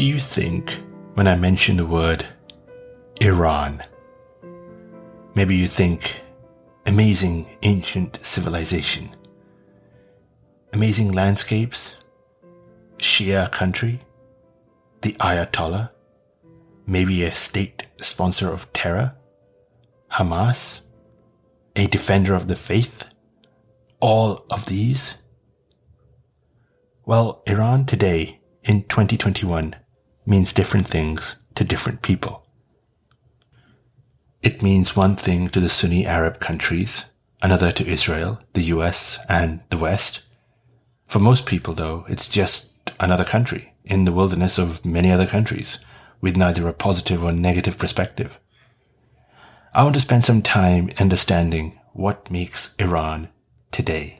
do you think when I mention the word Iran? Maybe you think amazing ancient civilization, amazing landscapes, Shia country, the Ayatollah, maybe a state sponsor of terror, Hamas, a defender of the faith, all of these? Well, Iran today in 2021 means different things to different people. It means one thing to the Sunni Arab countries, another to Israel, the US, and the West. For most people, though, it's just another country in the wilderness of many other countries with neither a positive or negative perspective. I want to spend some time understanding what makes Iran today.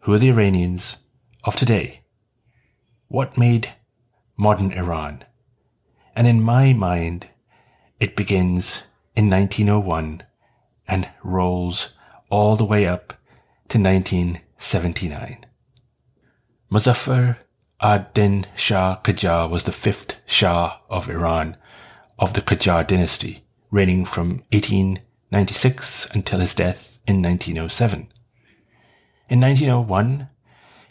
Who are the Iranians of today? What made modern Iran? And in my mind, it begins in 1901 and rolls all the way up to 1979. Muzaffar ad-Din Shah Qajar was the fifth Shah of Iran of the Qajar dynasty, reigning from 1896 until his death in 1907. In 1901,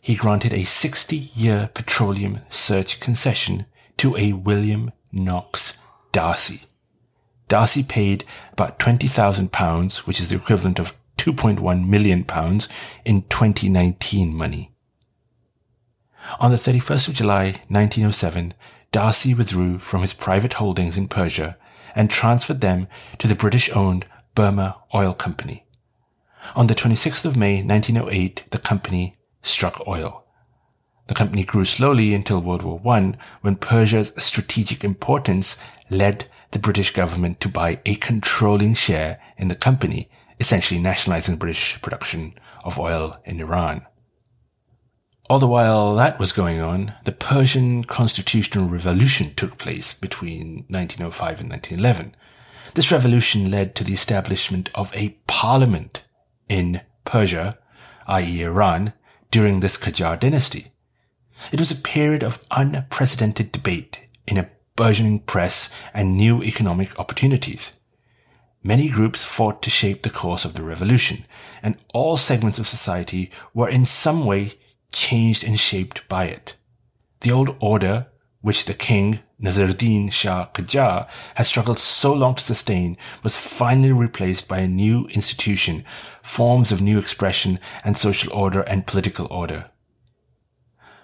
he granted a 60-year petroleum search concession to a William Knox D'Arcy. D'Arcy paid about £20,000, which is the equivalent of 2.1 million pounds in 2019 money. On the 31st of July 1907, D'Arcy withdrew from his private holdings in Persia and transferred them to the British-owned Burma Oil Company. On the 26th of May 1908, the company struck oil. The company grew slowly until World War I, when Persia's strategic importance led the British government to buy a controlling share in the company, essentially nationalizing British production of oil in Iran. All the while that was going on, the Persian constitutional revolution took place between 1905 and 1911. This revolution led to the establishment of a parliament in Persia, i.e. Iran, during this Qajar dynasty. It was a period of unprecedented debate in a burgeoning press and new economic opportunities. Many groups fought to shape the course of the revolution, and all segments of society were in some way changed and shaped by it. The old order, which the king, Nazaruddin Shah Qajar, had struggled so long to sustain, was finally replaced by a new institution, forms of new expression and social order and political order.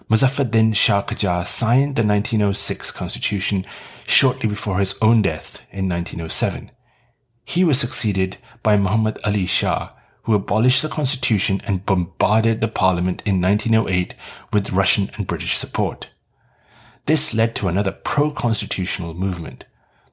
Din Shah Qajar signed the 1906 constitution shortly before his own death in 1907. He was succeeded by Muhammad Ali Shah, who abolished the constitution and bombarded the parliament in 1908 with Russian and British support. This led to another pro-constitutional movement.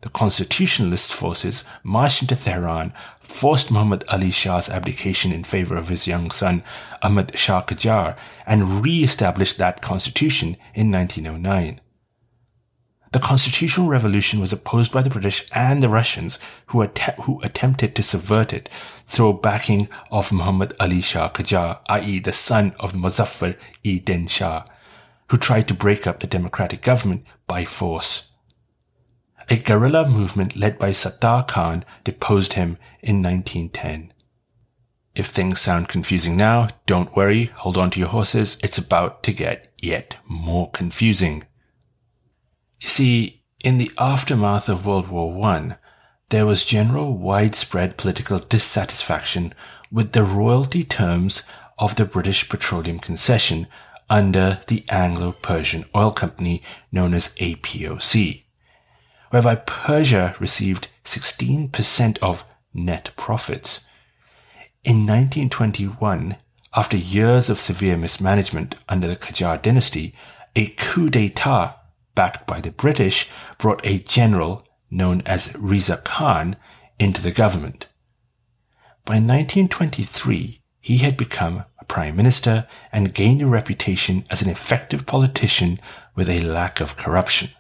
The constitutionalist forces marched into Tehran, forced Muhammad Ali Shah's abdication in favor of his young son Ahmad Shah Qajar, and re-established that constitution in 1909. The constitutional revolution was opposed by the British and the Russians who, att- who attempted to subvert it through backing of Muhammad Ali Shah Qajar, i.e. the son of Muzaffar e Din Shah, who tried to break up the democratic government by force. A guerrilla movement led by Sattar Khan deposed him in 1910. If things sound confusing now, don't worry, hold on to your horses, it's about to get yet more confusing. You see, in the aftermath of World War I, there was general widespread political dissatisfaction with the royalty terms of the British Petroleum Concession under the Anglo-Persian Oil Company known as APOC, whereby Persia received 16% of net profits. In 1921, after years of severe mismanagement under the Qajar dynasty, a coup d'etat backed by the British, brought a general known as Riza Khan into the government. By 1923, he had become prime minister and gained a reputation as an effective politician with a lack of corruption.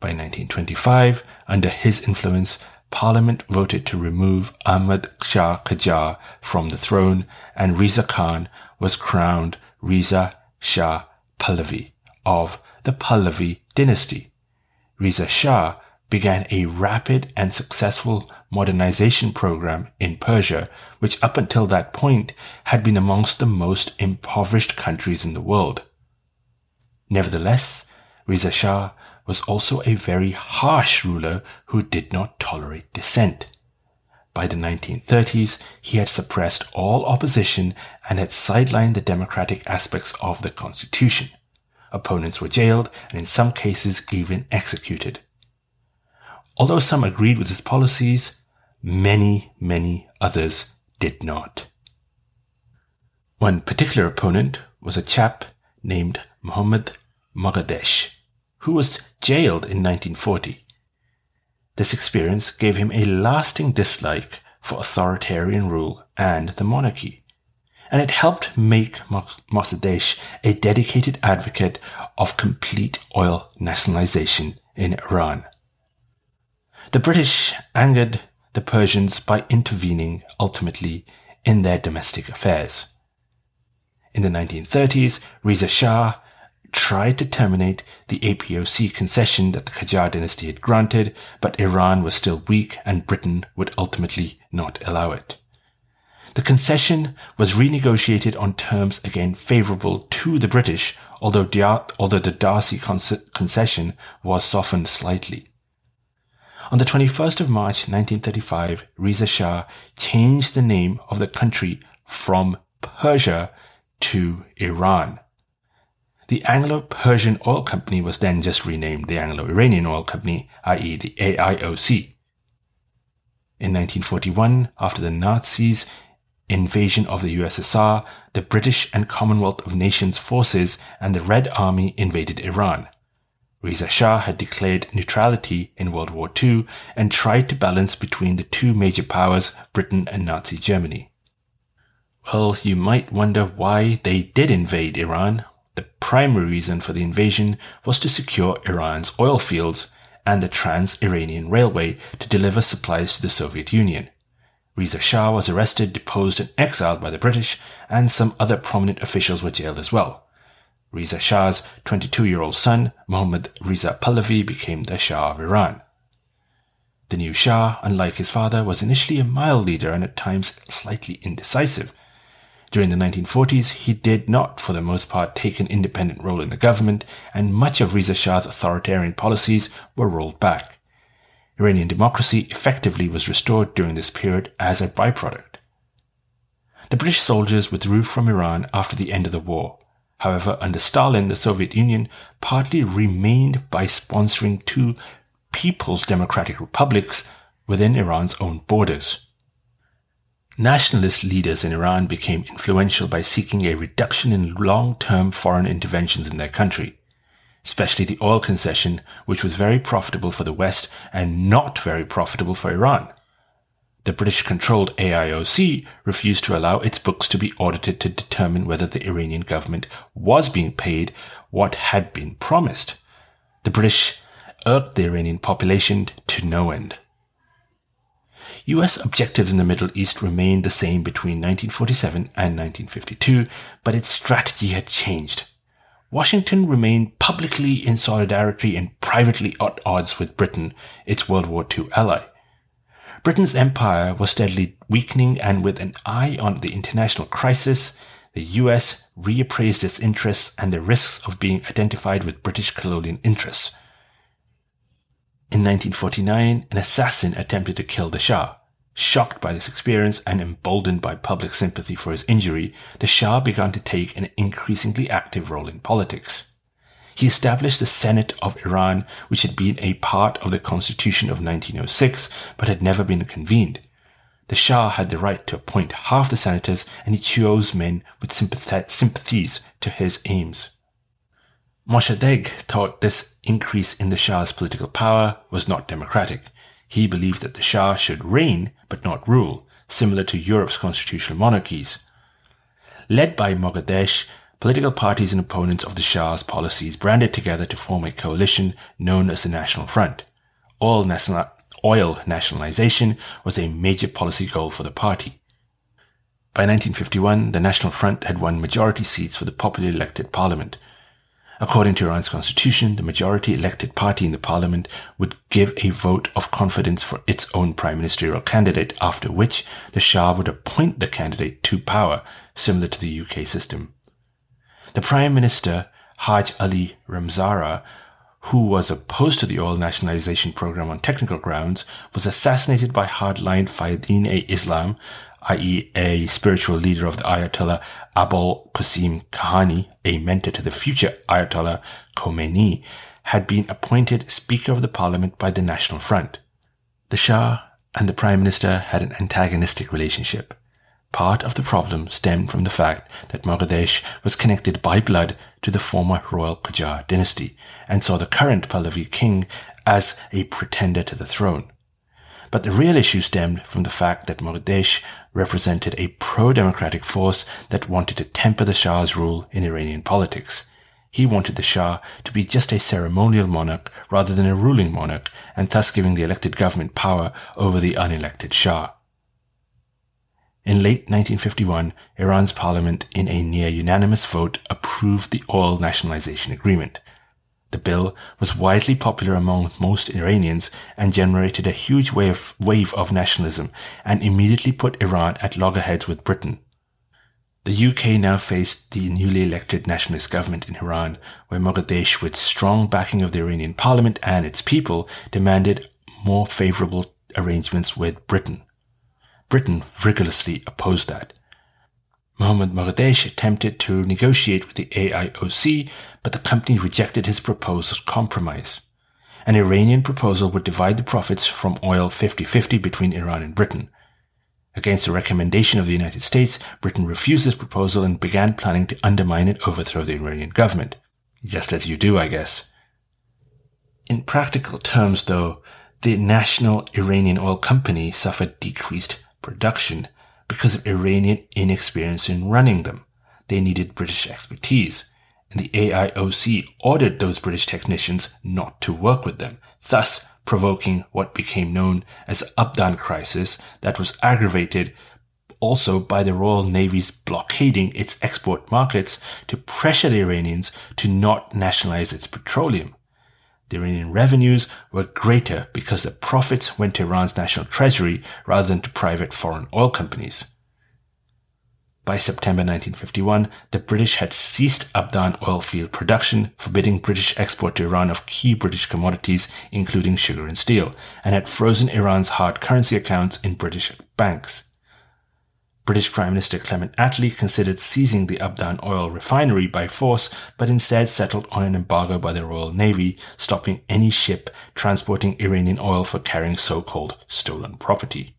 By 1925, under his influence, Parliament voted to remove Ahmad Shah Qajar from the throne and Riza Khan was crowned Riza Shah Pahlavi of the Pahlavi dynasty. Riza Shah began a rapid and successful modernization program in Persia, which up until that point had been amongst the most impoverished countries in the world. Nevertheless, Riza Shah was also a very harsh ruler who did not tolerate dissent. By the 1930s, he had suppressed all opposition and had sidelined the democratic aspects of the constitution. Opponents were jailed and in some cases even executed. Although some agreed with his policies, many, many others did not. One particular opponent was a chap named Muhammad Moghadesh, who was jailed in 1940. This experience gave him a lasting dislike for authoritarian rule and the monarchy, and it helped make Mossadegh a dedicated advocate of complete oil nationalization in Iran. The British angered the Persians by intervening ultimately in their domestic affairs. In the 1930s, Riza Shah tried to terminate the APOC concession that the Qajar dynasty had granted, but Iran was still weak and Britain would ultimately not allow it. The concession was renegotiated on terms again favorable to the British, although the Darcy concession was softened slightly. On the 21st of March 1935, Riza Shah changed the name of the country from Persia to Iran. The Anglo-Persian Oil Company was then just renamed the Anglo-Iranian Oil Company, i.e. the AIOC. In 1941, after the Nazis' invasion of the USSR, the British and Commonwealth of Nations forces and the Red Army invaded Iran. Reza Shah had declared neutrality in World War II and tried to balance between the two major powers, Britain and Nazi Germany. Well, you might wonder why they did invade Iran. The primary reason for the invasion was to secure Iran's oil fields and the Trans-Iranian Railway to deliver supplies to the Soviet Union. Reza Shah was arrested, deposed and exiled by the British, and some other prominent officials were jailed as well. Reza Shah's 22-year-old son, Mohammad Reza Pahlavi, became the Shah of Iran. The new Shah, unlike his father, was initially a mild leader and at times slightly indecisive, during the 1940s, he did not, for the most part, take an independent role in the government, and much of Reza Shah's authoritarian policies were rolled back. Iranian democracy effectively was restored during this period as a byproduct. The British soldiers withdrew from Iran after the end of the war. However, under Stalin, the Soviet Union partly remained by sponsoring two People's Democratic Republics within Iran's own borders. Nationalist leaders in Iran became influential by seeking a reduction in long-term foreign interventions in their country, especially the oil concession, which was very profitable for the West and not very profitable for Iran. The British-controlled AIOC refused to allow its books to be audited to determine whether the Iranian government was being paid what had been promised. The British irked the Iranian population to no end. US objectives in the Middle East remained the same between 1947 and 1952, but its strategy had changed. Washington remained publicly in solidarity and privately at odds with Britain, its World War II ally. Britain's empire was steadily weakening and with an eye on the international crisis, the US reappraised its interests and the risks of being identified with British colonial interests. In 1949, an assassin attempted to kill the Shah. Shocked by this experience and emboldened by public sympathy for his injury, the Shah began to take an increasingly active role in politics. He established the Senate of Iran, which had been a part of the Constitution of 1906, but had never been convened. The Shah had the right to appoint half the senators, and he chose men with sympathies to his aims. Mossadegh thought this increase in the Shah's political power was not democratic. He believed that the Shah should reign but not rule, similar to Europe's constitutional monarchies. Led by Moghadesh, political parties and opponents of the Shah's policies banded together to form a coalition known as the National Front. Oil, national, oil nationalization was a major policy goal for the party. By 1951, the National Front had won majority seats for the popularly elected parliament, According to Iran's constitution, the majority elected party in the parliament would give a vote of confidence for its own prime ministerial candidate, after which the Shah would appoint the candidate to power, similar to the UK system. The prime minister, Haj Ali Razmara, who was opposed to the oil nationalization program on technical grounds, was assassinated by hardline Fayedin-e-Islam, i.e. a spiritual leader of the Ayatollah Abul Qasim Kashani, a mentor to the future Ayatollah Khomeini, had been appointed Speaker of the Parliament by the National Front. The Shah and the Prime Minister had an antagonistic relationship. Part of the problem stemmed from the fact that Mogaddesh was connected by blood to the former royal Qajar dynasty and saw the current Pahlavi king as a pretender to the throne. But the real issue stemmed from the fact that Mogaddesh represented a pro-democratic force that wanted to temper the Shah's rule in Iranian politics. He wanted the Shah to be just a ceremonial monarch rather than a ruling monarch, and thus giving the elected government power over the unelected Shah. In late 1951, Iran's parliament, in a near unanimous vote, approved the oil nationalization agreement. The bill was widely popular among most Iranians and generated a huge wave, wave of nationalism and immediately put Iran at loggerheads with Britain. The UK now faced the newly elected nationalist government in Iran, where Mogaddesh, with strong backing of the Iranian parliament and its people, demanded more favorable arrangements with Britain. Britain rigorously opposed that. Mohammad Mogaddesh attempted to negotiate with the AIOC, but the company rejected his proposed compromise. An Iranian proposal would divide the profits from oil 50-50 between Iran and Britain. Against the recommendation of the United States, Britain refused this proposal and began planning to undermine and overthrow the Iranian government. Just as you do, I guess. In practical terms, though, the national Iranian oil company suffered decreased production because of Iranian inexperience in running them. They needed British expertise, and the AIOC ordered those British technicians not to work with them, thus provoking what became known as the Abadan crisis that was aggravated also by the Royal Navy's blockading its export markets to pressure the Iranians to not nationalize its petroleum. The Iranian revenues were greater because the profits went to Iran's national treasury rather than to private foreign oil companies. By September 1951, the British had ceased Abadan oil field production, forbidding British export to Iran of key British commodities, including sugar and steel, and had frozen Iran's hard currency accounts in British banks. British Prime Minister Clement Attlee considered seizing the Abadan oil refinery by force, but instead settled on an embargo by the Royal Navy, stopping any ship transporting Iranian oil for carrying so-called stolen property.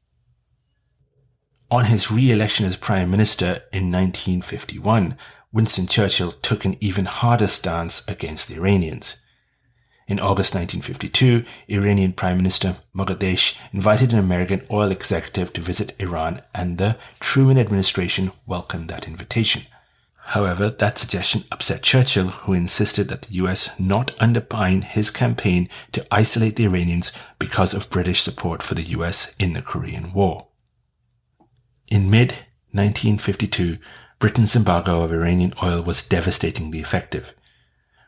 On his re-election as Prime Minister in 1951, Winston Churchill took an even harder stance against the Iranians. In August 1952, Iranian Prime Minister Mogaddesh invited an American oil executive to visit Iran and the Truman administration welcomed that invitation. However, that suggestion upset Churchill, who insisted that the US not undermine his campaign to isolate the Iranians because of British support for the US in the Korean War. In mid 1952, Britain's embargo of Iranian oil was devastatingly effective.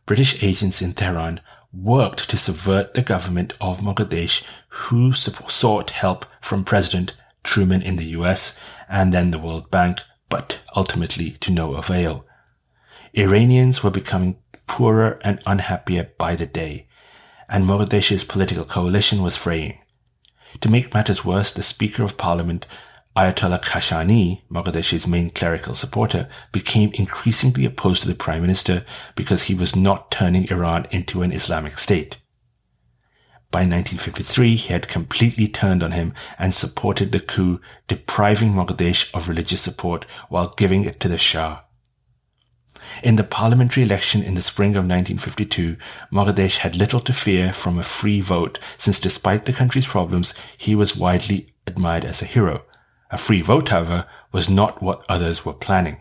British agents in Tehran worked to subvert the government of Mogaddesh, who sought help from President Truman in the US and then the World Bank, but ultimately to no avail. Iranians were becoming poorer and unhappier by the day, and Mogaddesh's political coalition was fraying. To make matters worse, the Speaker of Parliament Ayatollah Kashani, Mogaddesh's main clerical supporter, became increasingly opposed to the prime minister because he was not turning Iran into an Islamic state. By 1953, he had completely turned on him and supported the coup, depriving Mogaddesh of religious support while giving it to the Shah. In the parliamentary election in the spring of 1952, Mogaddesh had little to fear from a free vote since despite the country's problems, he was widely admired as a hero. A free vote, however, was not what others were planning.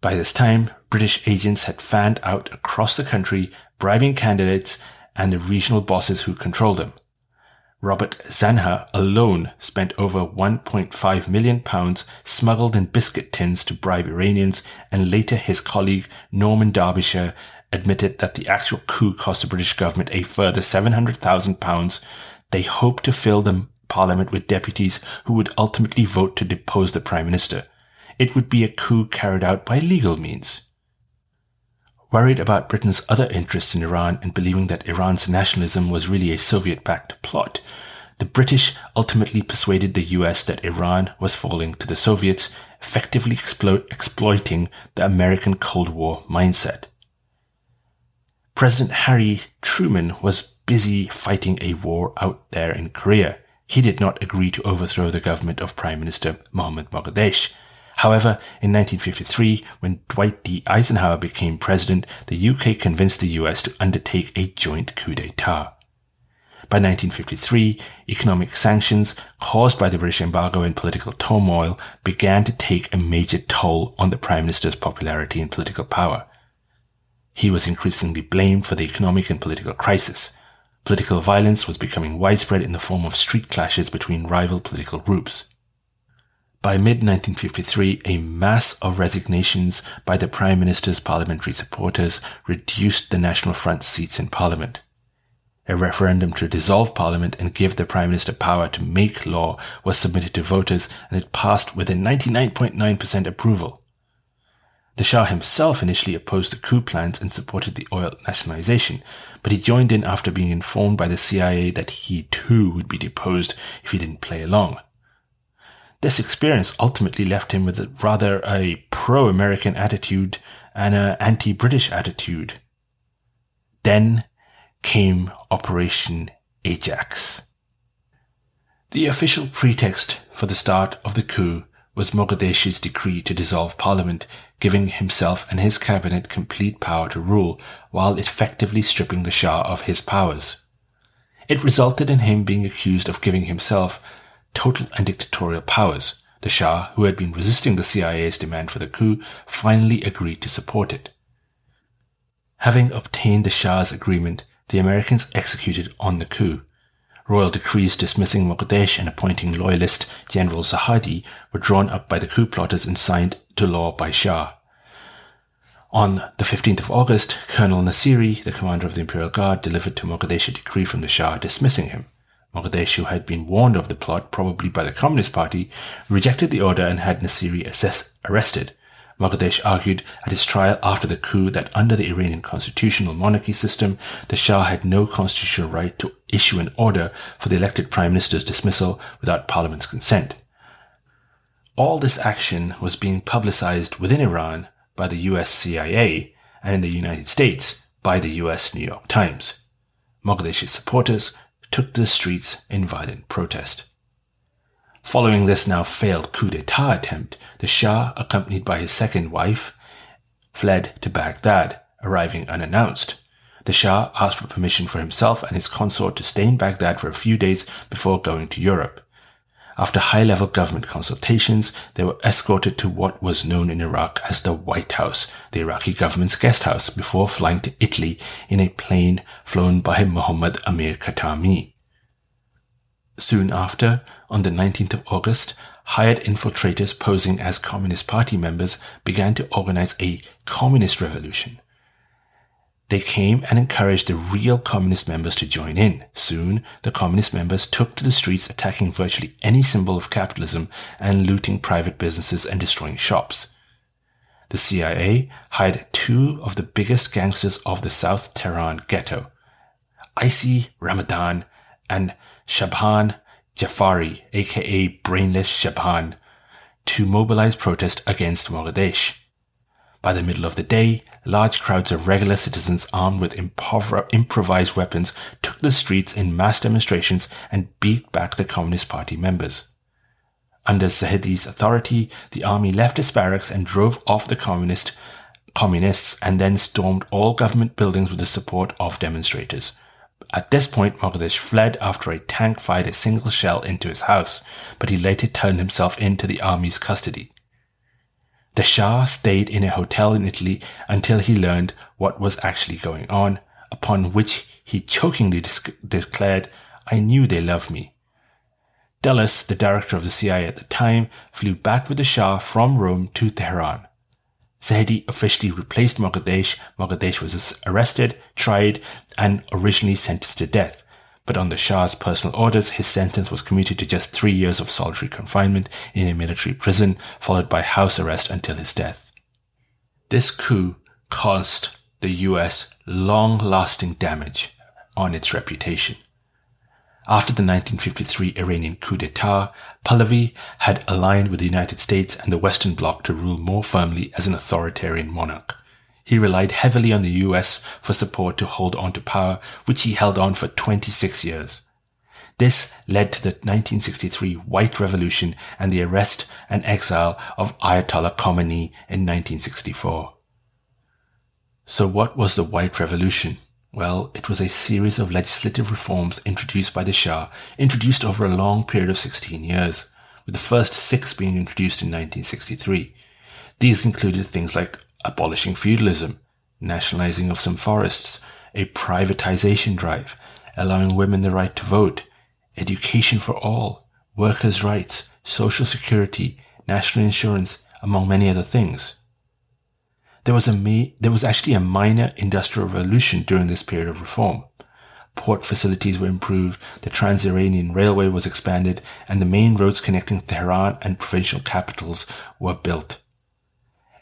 By this time, British agents had fanned out across the country, bribing candidates and the regional bosses who controlled them. Robert Zaehner alone spent over 1.5 million pounds smuggled in biscuit tins to bribe Iranians, and later his colleague Norman Derbyshire admitted that the actual coup cost the British government a further 700,000 pounds. They hoped to fill the parliament with deputies who would ultimately vote to depose the prime minister. It would be a coup carried out by legal means. Worried about Britain's other interests in Iran and believing that Iran's nationalism was really a Soviet-backed plot, the British ultimately persuaded the US that Iran was falling to the Soviets, effectively explo- exploiting the American Cold War mindset. President Harry Truman was busy fighting a war out there in Korea. He did not agree to overthrow the government of Prime Minister Mohammad Moghaddeh, However, in 1953, when Dwight D. Eisenhower became president, the UK convinced the US to undertake a joint coup d'etat. By 1953, economic sanctions caused by the British embargo and political turmoil began to take a major toll on the Prime Minister's popularity and political power. He was increasingly blamed for the economic and political crisis. Political violence was becoming widespread in the form of street clashes between rival political groups. By mid-1953, a mass of resignations by the Prime Minister's parliamentary supporters reduced the National Front's seats in Parliament. A referendum to dissolve Parliament and give the Prime Minister power to make law was submitted to voters and it passed with a 99.9% approval. The Shah himself initially opposed the coup plans and supported the oil nationalization, but he joined in after being informed by the CIA that he too would be deposed if he didn't play along. This experience ultimately left him with a rather a pro-American attitude and an anti-British attitude. Then came Operation Ajax. The official pretext for the start of the coup was Mogadishu's decree to dissolve parliament, giving himself and his cabinet complete power to rule while effectively stripping the Shah of his powers. It resulted in him being accused of giving himself total and dictatorial powers. The Shah, who had been resisting the CIA's demand for the coup, finally agreed to support it. Having obtained the Shah's agreement, the Americans executed on the coup. Royal decrees dismissing Moghaddeh and appointing loyalist General Zahedi were drawn up by the coup plotters and signed to law by Shah. On the 15th of August, Colonel Nasiri, the commander of the Imperial Guard, delivered to Moghaddeh a decree from the Shah dismissing him. Mogadishu who had been warned of the plot, probably by the Communist Party, rejected the order and had Nasiri assess- arrested. Moghadesh argued at his trial after the coup that under the Iranian constitutional monarchy system, the Shah had no constitutional right to issue an order for the elected prime minister's dismissal without parliament's consent. All this action was being publicized within Iran by the US CIA and in the United States by the US New York Times. Moghdesh's supporters took to the streets in violent protest. Following this now failed coup d'etat attempt, the Shah, accompanied by his second wife, fled to Baghdad, arriving unannounced. The Shah asked for permission for himself and his consort to stay in Baghdad for a few days before going to Europe. After high-level government consultations, they were escorted to what was known in Iraq as the White House, the Iraqi government's guest house, before flying to Italy in a plane flown by Mohammad Amir Khatami. Soon after, on the 19th of August, hired infiltrators posing as Communist Party members began to organize a communist revolution. They came and encouraged the real communist members to join in. Soon, the communist members took to the streets attacking virtually any symbol of capitalism and looting private businesses and destroying shops. The CIA hired two of the biggest gangsters of the South Tehran ghetto, Icy Ramadan and Shaban Jafari, aka Brainless Shaban, to mobilize protest against Moghadesh. By the middle of the day, large crowds of regular citizens armed with improvised weapons took the streets in mass demonstrations and beat back the Communist Party members. Under Zahedi's authority, the army left its barracks and drove off the communist communists and then stormed all government buildings with the support of demonstrators. At this point, Moghadesh fled after a tank fired a single shell into his house, but he later turned himself into the army's custody. The Shah stayed in a hotel in Italy until he learned what was actually going on, upon which he chokingly declared, I knew they loved me. Dulles, the director of the CIA at the time, flew back with the Shah from Rome to Tehran. Zahedi officially replaced Moghadesh. Moghadesh was arrested, tried, and originally sentenced to death. But on the Shah's personal orders, his sentence was commuted to just three years of solitary confinement in a military prison, followed by house arrest until his death. This coup caused the US long lasting damage on its reputation. After the 1953 Iranian coup d'etat, Pahlavi had aligned with the United States and the Western Bloc to rule more firmly as an authoritarian monarch. He relied heavily on the US for support to hold on to power, which he held on for 26 years. This led to the 1963 White Revolution and the arrest and exile of Ayatollah Khomeini in 1964. So what was the White Revolution? Well, it was a series of legislative reforms introduced by the Shah, introduced over a long period of 16 years, with the first six being introduced in 1963. These included things like abolishing feudalism, nationalizing of some forests, a privatization drive, allowing women the right to vote, education for all, workers' rights, social security, national insurance, among many other things there was a there was actually a minor industrial revolution during this period of reform. Port facilities were improved, the Trans-Iranian Railway was expanded, and the main roads connecting Tehran and provincial capitals were built.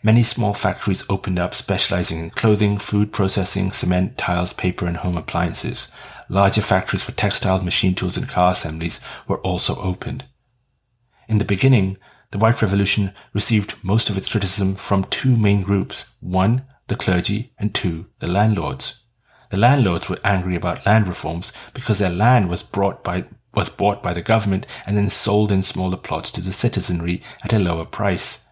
Many small factories opened up specializing in clothing, food processing, cement, tiles, paper, and home appliances. Larger factories for textiles, machine tools, and car assemblies were also opened. In the beginning, the White Revolution received most of its criticism from two main groups. One, the clergy, and two, the landlords. The landlords were angry about land reforms because their land was brought by was bought by the government and then sold in smaller plots to the citizenry at a lower price.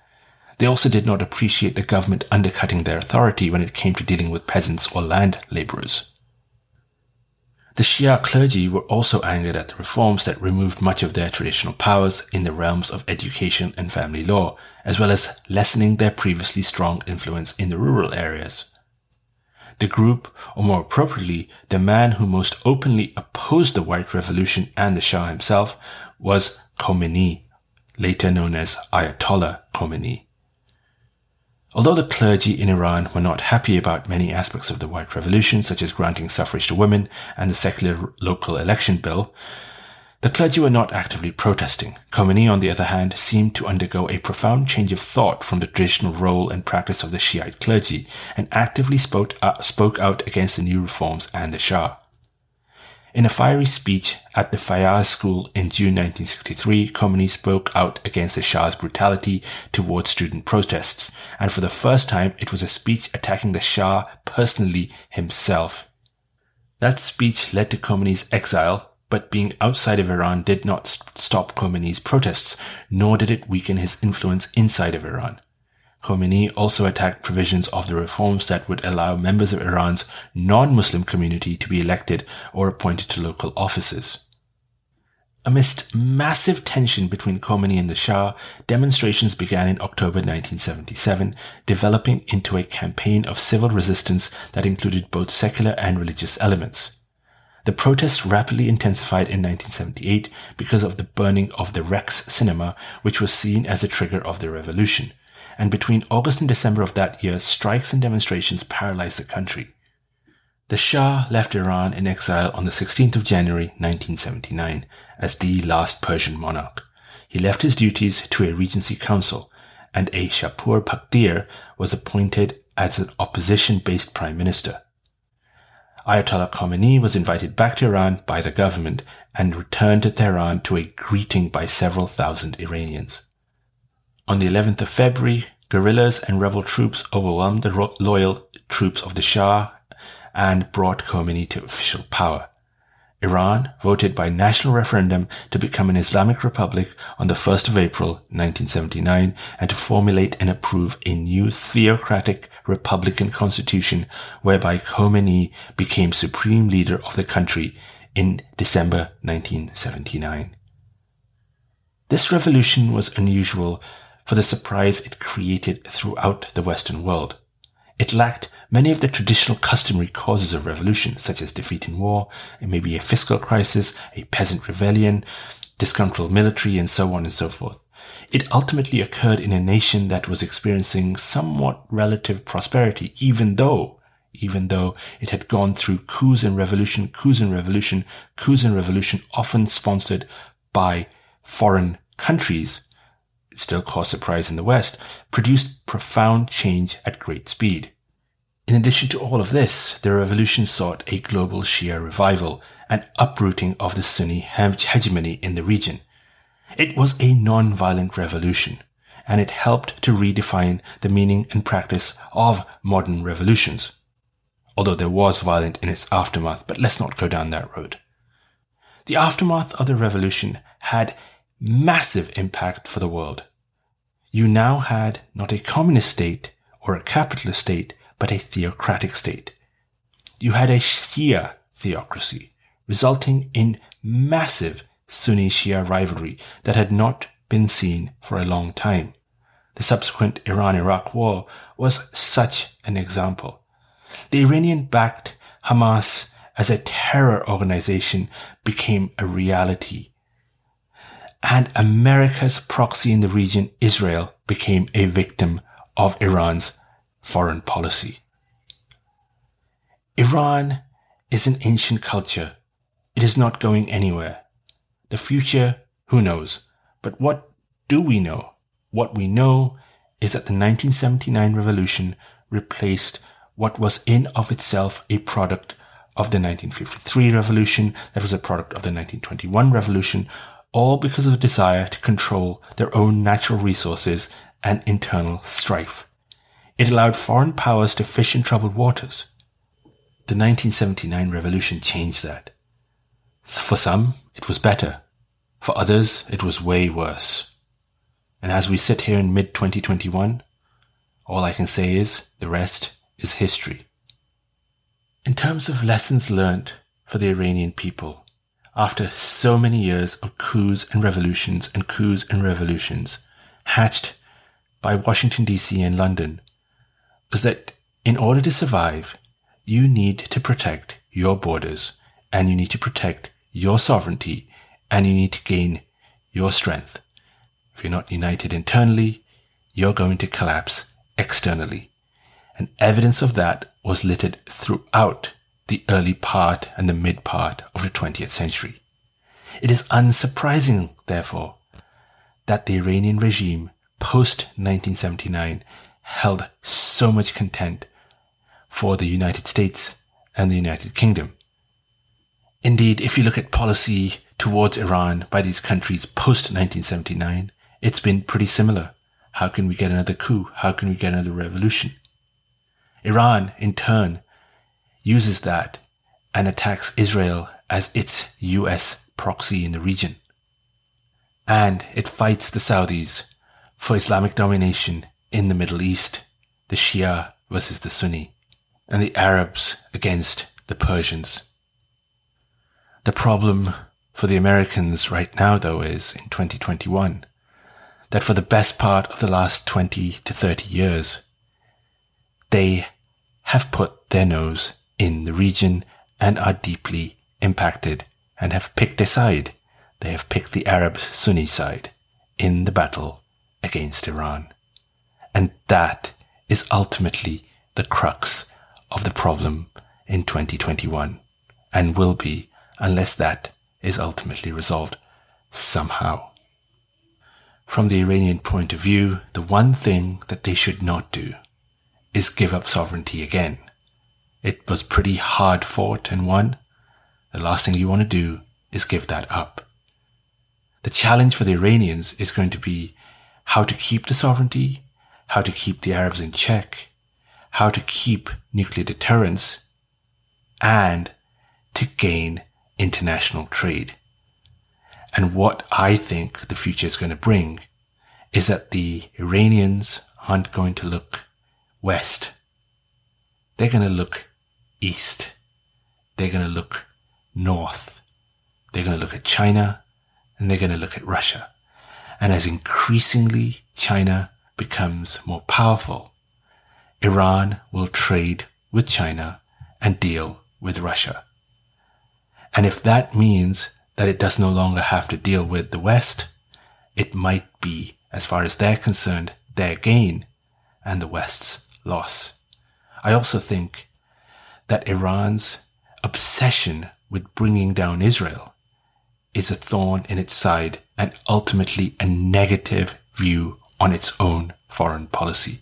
They also did not appreciate the government undercutting their authority when it came to dealing with peasants or land laborers. The Shia clergy were also angered at the reforms that removed much of their traditional powers in the realms of education and family law, as well as lessening their previously strong influence in the rural areas. The group, or more appropriately, the man who most openly opposed the White Revolution and the Shah himself, was Khomeini, later known as Ayatollah Khomeini. Although the clergy in Iran were not happy about many aspects of the White Revolution, such as granting suffrage to women and the secular local election bill, the clergy were not actively protesting. Khomeini, on the other hand, seemed to undergo a profound change of thought from the traditional role and practice of the Shiite clergy and actively spoke, uh, spoke out against the new reforms and the Shah. In a fiery speech at the Fayaz School in June 1963, Khomeini spoke out against the Shah's brutality towards student protests, and for the first time it was a speech attacking the Shah personally himself. That speech led to Khomeini's exile, but being outside of Iran did not stop Khomeini's protests, nor did it weaken his influence inside of Iran. Khomeini also attacked provisions of the reforms that would allow members of Iran's non-Muslim community to be elected or appointed to local offices. Amidst massive tension between Khomeini and the Shah, demonstrations began in October 1977, developing into a campaign of civil resistance that included both secular and religious elements. The protests rapidly intensified in 1978 because of the burning of the Rex cinema, which was seen as a trigger of the revolution and between August and December of that year, strikes and demonstrations paralyzed the country. The Shah left Iran in exile on the 16th of January 1979 as the last Persian monarch. He left his duties to a regency council, and a Shapur Bakhtiar was appointed as an opposition-based prime minister. Ayatollah Khomeini was invited back to Iran by the government and returned to Tehran to a greeting by several thousand Iranians. On the 11th of February, guerrillas and rebel troops overwhelmed the ro- loyal troops of the Shah and brought Khomeini to official power. Iran voted by national referendum to become an Islamic republic on the 1st of April 1979 and to formulate and approve a new theocratic republican constitution whereby Khomeini became supreme leader of the country in December 1979. This revolution was unusual for the surprise it created throughout the Western world. It lacked many of the traditional customary causes of revolution, such as defeat in war, it may be a fiscal crisis, a peasant rebellion, disgruntled military, and so on and so forth. It ultimately occurred in a nation that was experiencing somewhat relative prosperity, even though, even though it had gone through coups and revolution, coups and revolution, coups and revolution, often sponsored by foreign countries, still caused surprise in the West, produced profound change at great speed. In addition to all of this, the revolution sought a global Shia revival and uprooting of the Sunni hegemony in the region. It was a non-violent revolution, and it helped to redefine the meaning and practice of modern revolutions. Although there was violence in its aftermath, but let's not go down that road. The aftermath of the revolution had massive impact for the world. You now had not a communist state or a capitalist state, but a theocratic state. You had a Shia theocracy, resulting in massive Sunni Shia rivalry that had not been seen for a long time. The subsequent Iran-Iraq war was such an example. The Iranian-backed Hamas as a terror organization became a reality. And America's proxy in the region, Israel, became a victim of Iran's foreign policy. Iran is an ancient culture. It is not going anywhere. The future, who knows? But what do we know? What we know is that the 1979 revolution replaced what was in of itself a product of the 1953 revolution, that was a product of the 1921 revolution, all because of a desire to control their own natural resources and internal strife. It allowed foreign powers to fish in troubled waters. The 1979 revolution changed that. For some, it was better. For others, it was way worse. And as we sit here in mid 2021, all I can say is the rest is history. In terms of lessons learned for the Iranian people, after so many years of coups and revolutions and coups and revolutions hatched by Washington DC and London, was that in order to survive, you need to protect your borders and you need to protect your sovereignty and you need to gain your strength. If you're not united internally, you're going to collapse externally. And evidence of that was littered throughout the early part and the mid part of the 20th century. It is unsurprising, therefore, that the Iranian regime post 1979 held so much contempt for the United States and the United Kingdom. Indeed, if you look at policy towards Iran by these countries post 1979, it's been pretty similar. How can we get another coup? How can we get another revolution? Iran, in turn, uses that and attacks Israel as its US proxy in the region. And it fights the Saudis for Islamic domination in the Middle East, the Shia versus the Sunni, and the Arabs against the Persians. The problem for the Americans right now, though, is in 2021 that for the best part of the last 20 to 30 years, they have put their nose in the region and are deeply impacted and have picked a side. They have picked the Arab Sunni side in the battle against Iran. And that is ultimately the crux of the problem in 2021 and will be unless that is ultimately resolved somehow. From the Iranian point of view, the one thing that they should not do is give up sovereignty again. It was pretty hard fought and won. The last thing you want to do is give that up. The challenge for the Iranians is going to be how to keep the sovereignty, how to keep the Arabs in check, how to keep nuclear deterrence, and to gain international trade. And what I think the future is going to bring is that the Iranians aren't going to look west. They're going to look east. They're going to look north. They're going to look at China and they're going to look at Russia. And as increasingly China becomes more powerful, Iran will trade with China and deal with Russia. And if that means that it does no longer have to deal with the West, it might be, as far as they're concerned, their gain and the West's loss. I also think that Iran's obsession with bringing down Israel is a thorn in its side and ultimately a negative view on its own foreign policy.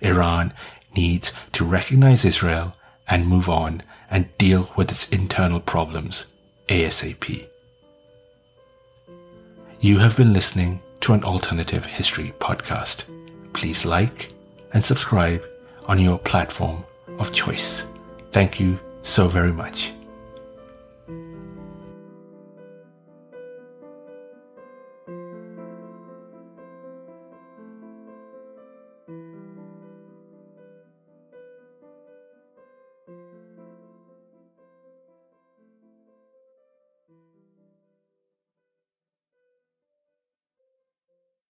Iran needs to recognize Israel and move on and deal with its internal problems ASAP. You have been listening to an alternative history podcast. Please like and subscribe on your platform of choice. Thank you so very much.